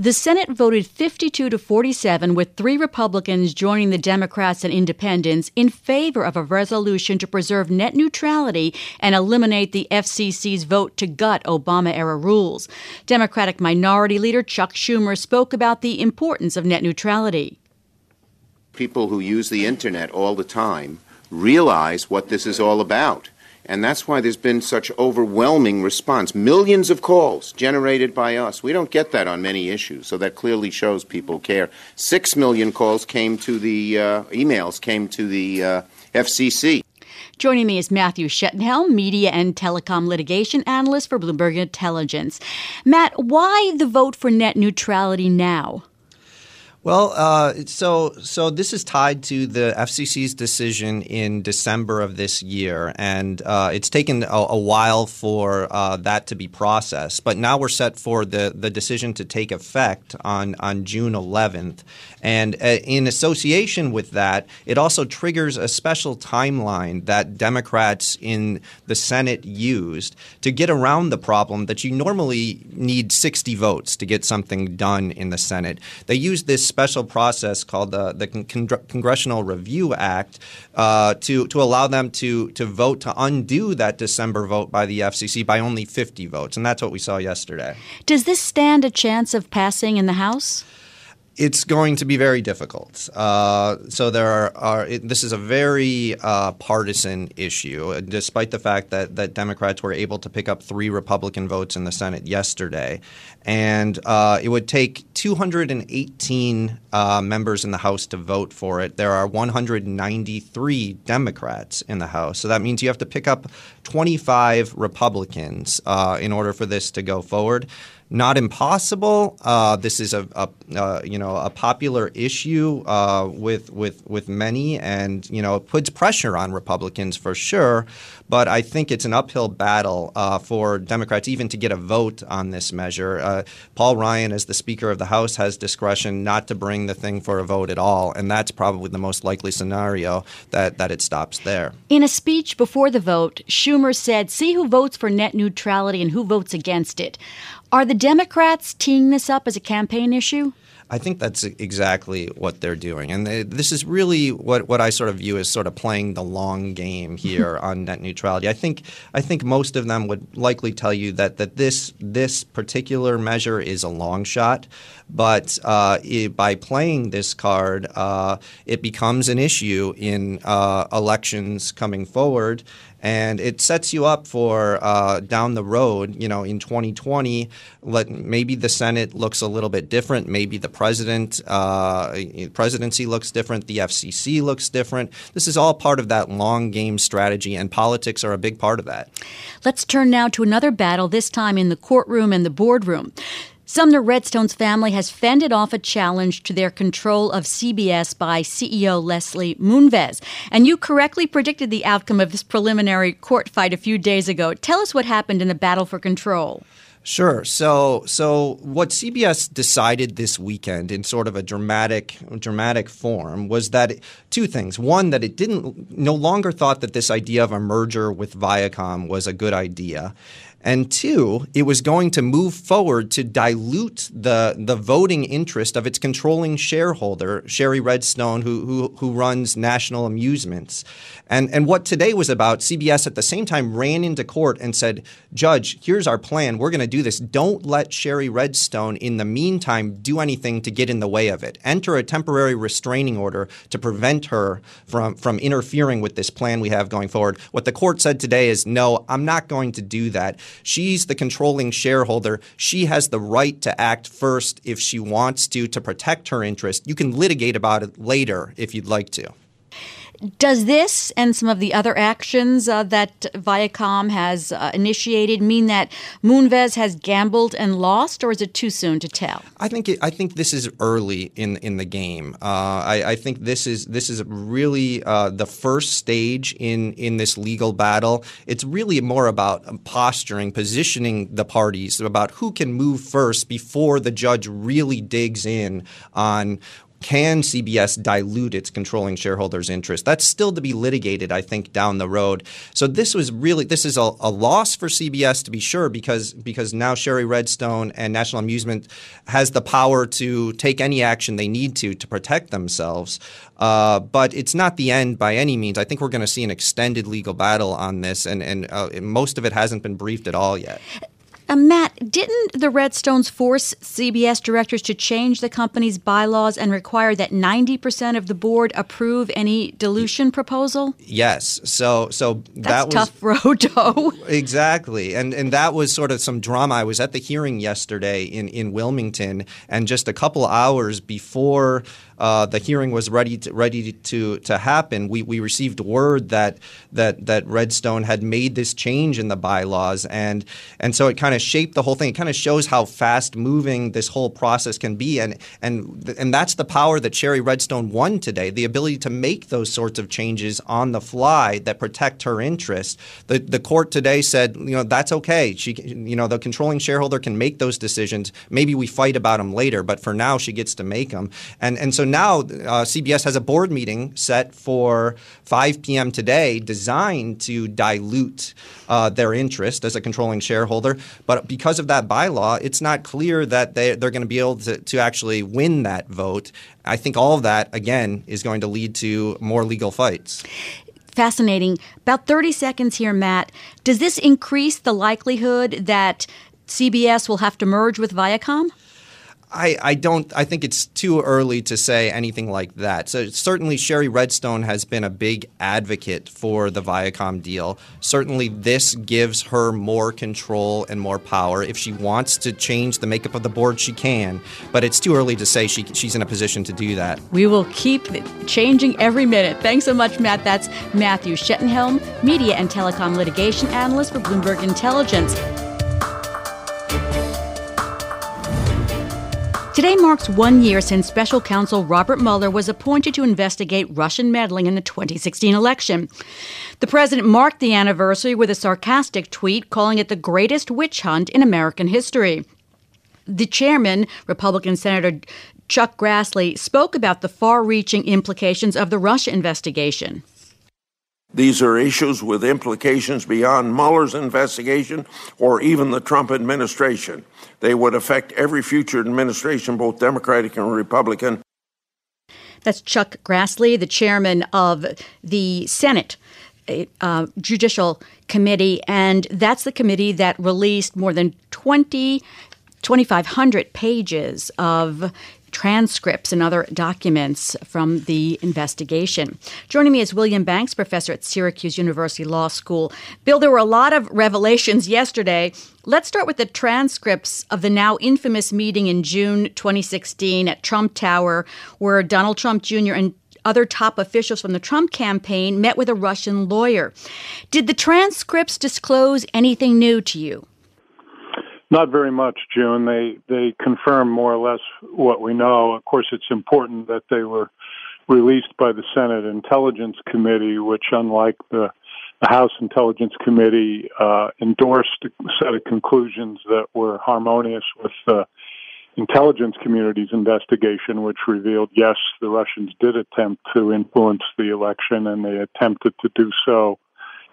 The Senate voted 52 to 47, with three Republicans joining the Democrats and independents in favor of a resolution to preserve net neutrality and eliminate the FCC's vote to gut Obama era rules. Democratic Minority Leader Chuck Schumer spoke about the importance of net neutrality. People who use the internet all the time realize what this is all about. And that's why there's been such overwhelming response. Millions of calls generated by us. We don't get that on many issues, so that clearly shows people care. Six million calls came to the uh, emails came to the uh, FCC. Joining me is Matthew Schettenhelm, media and telecom litigation analyst for Bloomberg Intelligence. Matt, why the vote for net neutrality now? Well, uh, so so this is tied to the FCC's decision in December of this year, and uh, it's taken a, a while for uh, that to be processed. But now we're set for the, the decision to take effect on on June 11th, and uh, in association with that, it also triggers a special timeline that Democrats in the Senate used to get around the problem that you normally need 60 votes to get something done in the Senate. They used this special process called the, the Con- Congressional Review Act uh, to, to allow them to, to vote to undo that December vote by the FCC by only 50 votes. And that's what we saw yesterday. Does this stand a chance of passing in the House? It's going to be very difficult. Uh, so there are, are it, this is a very uh, partisan issue, despite the fact that that Democrats were able to pick up three Republican votes in the Senate yesterday, and uh, it would take 218 uh, members in the House to vote for it. There are 193 Democrats in the House, so that means you have to pick up 25 Republicans uh, in order for this to go forward not impossible. Uh, this is a, a uh, you know a popular issue uh, with with with many, and you know it puts pressure on Republicans for sure. But I think it's an uphill battle uh, for Democrats even to get a vote on this measure. Uh, Paul Ryan, as the Speaker of the House, has discretion not to bring the thing for a vote at all, and that's probably the most likely scenario that that it stops there. In a speech before the vote, Schumer said, "See who votes for net neutrality and who votes against it." Are the Democrats teeing this up as a campaign issue? I think that's exactly what they're doing, and they, this is really what, what I sort of view as sort of playing the long game here on net neutrality. I think I think most of them would likely tell you that that this this particular measure is a long shot, but uh, it, by playing this card, uh, it becomes an issue in uh, elections coming forward and it sets you up for uh, down the road. You know, in 2020, let maybe the Senate looks a little bit different. Maybe the president uh, presidency looks different. The FCC looks different. This is all part of that long game strategy, and politics are a big part of that. Let's turn now to another battle. This time in the courtroom and the boardroom. Sumner Redstone's family has fended off a challenge to their control of CBS by CEO Leslie Moonves. And you correctly predicted the outcome of this preliminary court fight a few days ago. Tell us what happened in the battle for control. Sure. So, so what CBS decided this weekend in sort of a dramatic, dramatic form was that it, two things. One, that it didn't no longer thought that this idea of a merger with Viacom was a good idea, and two, it was going to move forward to dilute the, the voting interest of its controlling shareholder, Shari Redstone, who, who, who runs National Amusements. And, and what today was about, CBS at the same time ran into court and said, Judge, here's our plan. We're going to do this. Don't let Shari Redstone, in the meantime, do anything to get in the way of it. Enter a temporary restraining order to prevent her from, from interfering with this plan we have going forward. What the court said today is, no, I'm not going to do that. She's the controlling shareholder. She has the right to act first if she wants to to protect her interest. You can litigate about it later if you'd like to. Does this and some of the other actions uh, that Viacom has uh, initiated mean that Moonves has gambled and lost, or is it too soon to tell? I think it, I think this is early in in the game. Uh, I, I, think this is this is really uh, the first stage in in this legal battle. It's really more about posturing, positioning the parties about who can move first before the judge really digs in on can CBS dilute its controlling shareholders' interest? That's still to be litigated, I think, down the road. So this was really this is a, a, loss for CBS to be sure, because because now Shari Redstone and National Amusement has the power to take any action they need to to protect themselves. Uh, but it's not the end by any means. I think we're going to see an extended legal battle on this, and and uh, most of it hasn't been briefed at all yet. Uh, Matt, didn't the Redstones force CBS directors to change the company's bylaws and require that 90% of the board approve any dilution proposal? Yes. So so That's that was tough road though. Exactly. And and that was sort of some drama. I was at the hearing yesterday in in Wilmington and just a couple hours before uh, the hearing was ready to, ready to to happen, we, we received word that that that Redstone had made this change in the bylaws, and and so it kind of shaped the whole thing. It kind of shows how fast moving this whole process can be, and and and that's the power that Shari Redstone won today: the ability to make those sorts of changes on the fly that protect her interest. The the court today said, you know, that's okay. She, you know, the controlling shareholder can make those decisions. Maybe we fight about them later, but for now, she gets to make them. And and so now uh, CBS has a board meeting set for 5 p.m. today, designed to dilute uh, their interest as a controlling shareholder. But because of that bylaw, it's not clear that they, they're going to be able to, to actually win that vote. I think all of that, again, is going to lead to more legal fights fascinating. About 30 seconds here, Matt. Does this increase the likelihood that CBS will have to merge with Viacom? I, I don't I think it's too early to say anything like that. So certainly Shari Redstone has been a big advocate for the Viacom deal. Certainly this gives her more control and more power. If she wants to change the makeup of the board, she can. But it's too early to say she, she's in a position to do that. We will keep changing every minute. Thanks so much, Matt. That's Matthew Schettenhelm, media and telecom litigation analyst for Bloomberg Intelligence. Today marks one year since special counsel Robert Mueller was appointed to investigate Russian meddling in the 2016 election. The president marked the anniversary with a sarcastic tweet calling it the greatest witch hunt in American history. The chairman, Republican Senator Chuck Grassley, spoke about the far reaching implications of the Russia investigation. These are issues with implications beyond Mueller's investigation or even the Trump administration. They would affect every future administration, both Democratic and Republican. That's Chuck Grassley, the chairman of the Senate uh, Judicial Committee, and that's the committee that released more than 20 2,500 pages of transcripts and other documents from the investigation. Joining me is William Banks, professor at Syracuse University Law School. Bill, there were a lot of revelations yesterday. Let's start with the transcripts of the now infamous meeting in June 2016 at Trump Tower, where Donald Trump Jr. and other top officials from the Trump campaign met with a Russian lawyer. Did the transcripts disclose anything new to you? Not very much, June. They they confirm more or less what we know. Of course, it's important that they were released by the Senate Intelligence Committee, which, unlike the the House Intelligence Committee uh, endorsed a set of conclusions that were harmonious with the intelligence community's investigation, which revealed yes, the Russians did attempt to influence the election, and they attempted to do so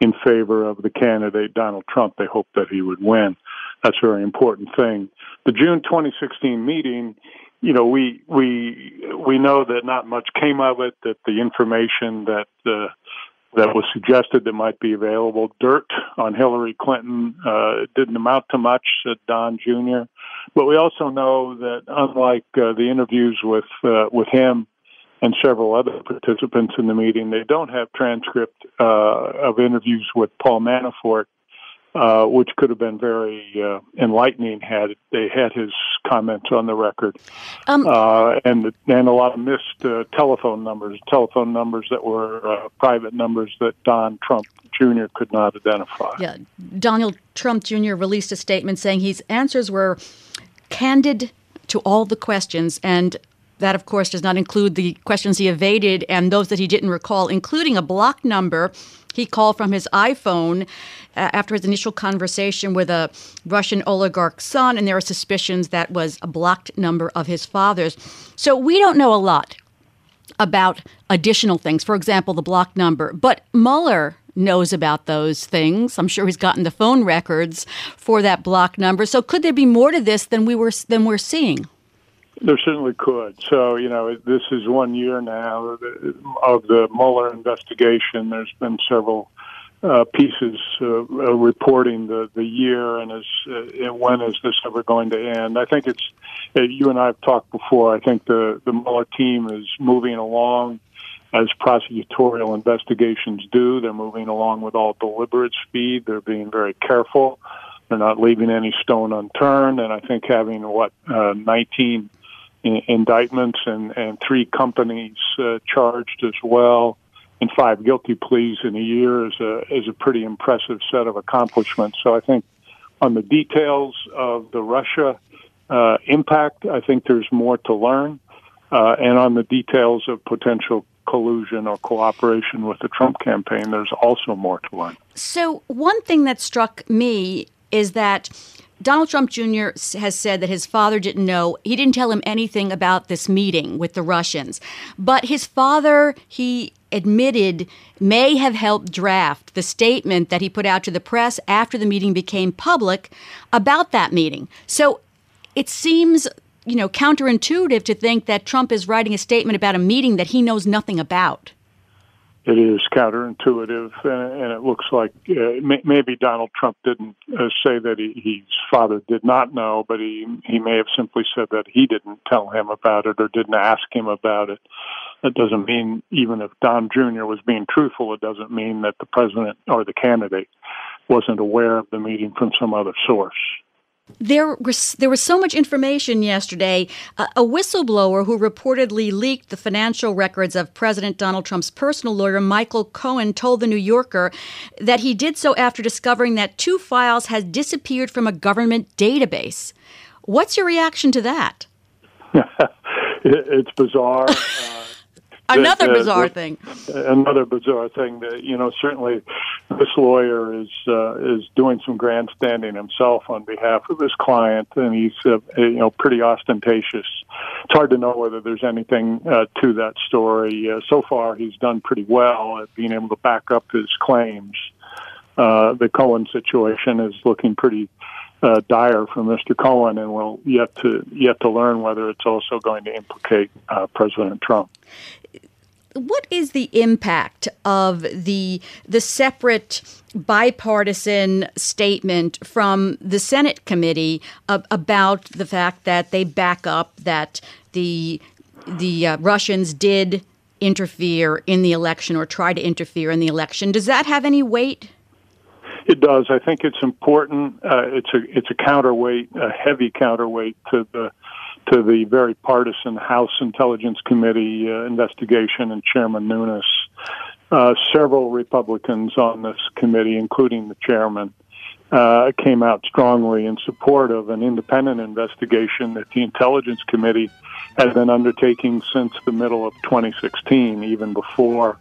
in favor of the candidate Donald Trump. They hoped that he would win. That's a very important thing. The June 2016 meeting you know, we we we know that not much came of it. That the information that uh, that was suggested that might be available, dirt on Hillary Clinton, uh, didn't amount to much. Said Don Jr. But we also know that unlike uh, the interviews with uh, with him and several other participants in the meeting, they don't have transcript uh, of interviews with Paul Manafort uh, which could have been very uh, enlightening had they had his comments on the record, um, uh, and and a lot of missed uh, telephone numbers, telephone numbers that were uh, private numbers that Don Trump Jr. could not identify. Yeah, Donald Trump Jr. released a statement saying his answers were candid to all the questions and that, of course, does not include the questions he evaded and those that he didn't recall, including a block number he called from his iPhone uh, after his initial conversation with a Russian oligarch's son, and there are suspicions that was a blocked number of his father's. So we don't know a lot about additional things, for example, the block number. But Mueller knows about those things. I'm sure he's gotten the phone records for that block number. So could there be more to this than we were than we're seeing? There certainly could. So, you know, this is one year now of the Mueller investigation. There's been several uh, pieces uh, uh, reporting the, the year and is uh, when is this ever going to end. I think it's uh, you and I have talked before. I think the the Mueller team is moving along as prosecutorial investigations do. They're moving along with all deliberate speed. They're being very careful. They're not leaving any stone unturned. And I think having what uh, 19 indictments and, and three companies uh, charged as well, and five guilty pleas in a year is a is a pretty impressive set of accomplishments. So I think on the details of the Russia uh, impact, I think there's more to learn, uh, and on the details of potential collusion or cooperation with the Trump campaign, there's also more to learn. So one thing that struck me is that Donald Trump Jr. has said that his father didn't know. He didn't tell him anything about this meeting with the Russians. But his father, he admitted, may have helped draft the statement that he put out to the press after the meeting became public about that meeting. So it seems, you know, counterintuitive to think that Trump is writing a statement about a meeting that he knows nothing about it is counterintuitive, and, and it looks like uh, may, maybe Donald Trump didn't uh, say that he, his father did not know, but he he may have simply said that he didn't tell him about it or didn't ask him about it. That doesn't mean even if Don Jr. was being truthful, it doesn't mean that the president or the candidate wasn't aware of the meeting from some other source there was there was so much information yesterday. Uh, a whistleblower who reportedly leaked the financial records of President Donald Trump's personal lawyer Michael Cohen told the New Yorker that he did so after discovering that two files had disappeared from a government database. What's your reaction to that? it's bizarre. Uh, another the, bizarre thing. Another bizarre thing that you know certainly this lawyer is uh, is doing some grandstanding himself on behalf of his client, and he's uh, you know pretty ostentatious. It's hard to know whether there's anything uh, to that story. Uh, so far, he's done pretty well at being able to back up his claims. Uh, the Cohen situation is looking pretty uh, dire for Mr. Cohen, and we'll yet to yet to learn whether it's also going to implicate uh, President Trump what is the impact of the the separate bipartisan statement from the Senate committee uh, about the fact that they back up that the the uh, Russians did interfere in the election or try to interfere in the election? Does that have any weight? It does. I think it's important. Uh, it's a it's a counterweight, a heavy counterweight to the to the very partisan House Intelligence Committee uh, investigation and Chairman Nunes. Uh, several Republicans on this committee, including the chairman, uh, came out strongly in support of an independent investigation that the Intelligence Committee had been undertaking since the middle of 2016, even before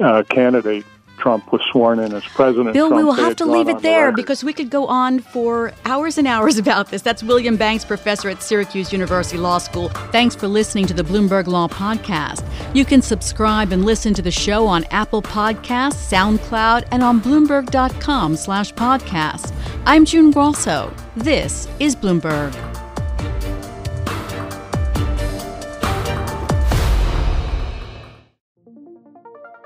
uh, candidate Trump was sworn in as president. Bill, Trump, we will have to leave it there record. because we could go on for hours and hours about this. That's William Banks, professor at Syracuse University Law School. Thanks for listening to the Bloomberg Law Podcast. You can subscribe and listen to the show on Apple Podcasts, SoundCloud, and on Bloomberg.com slash podcast. I'm June Grosso. This is Bloomberg.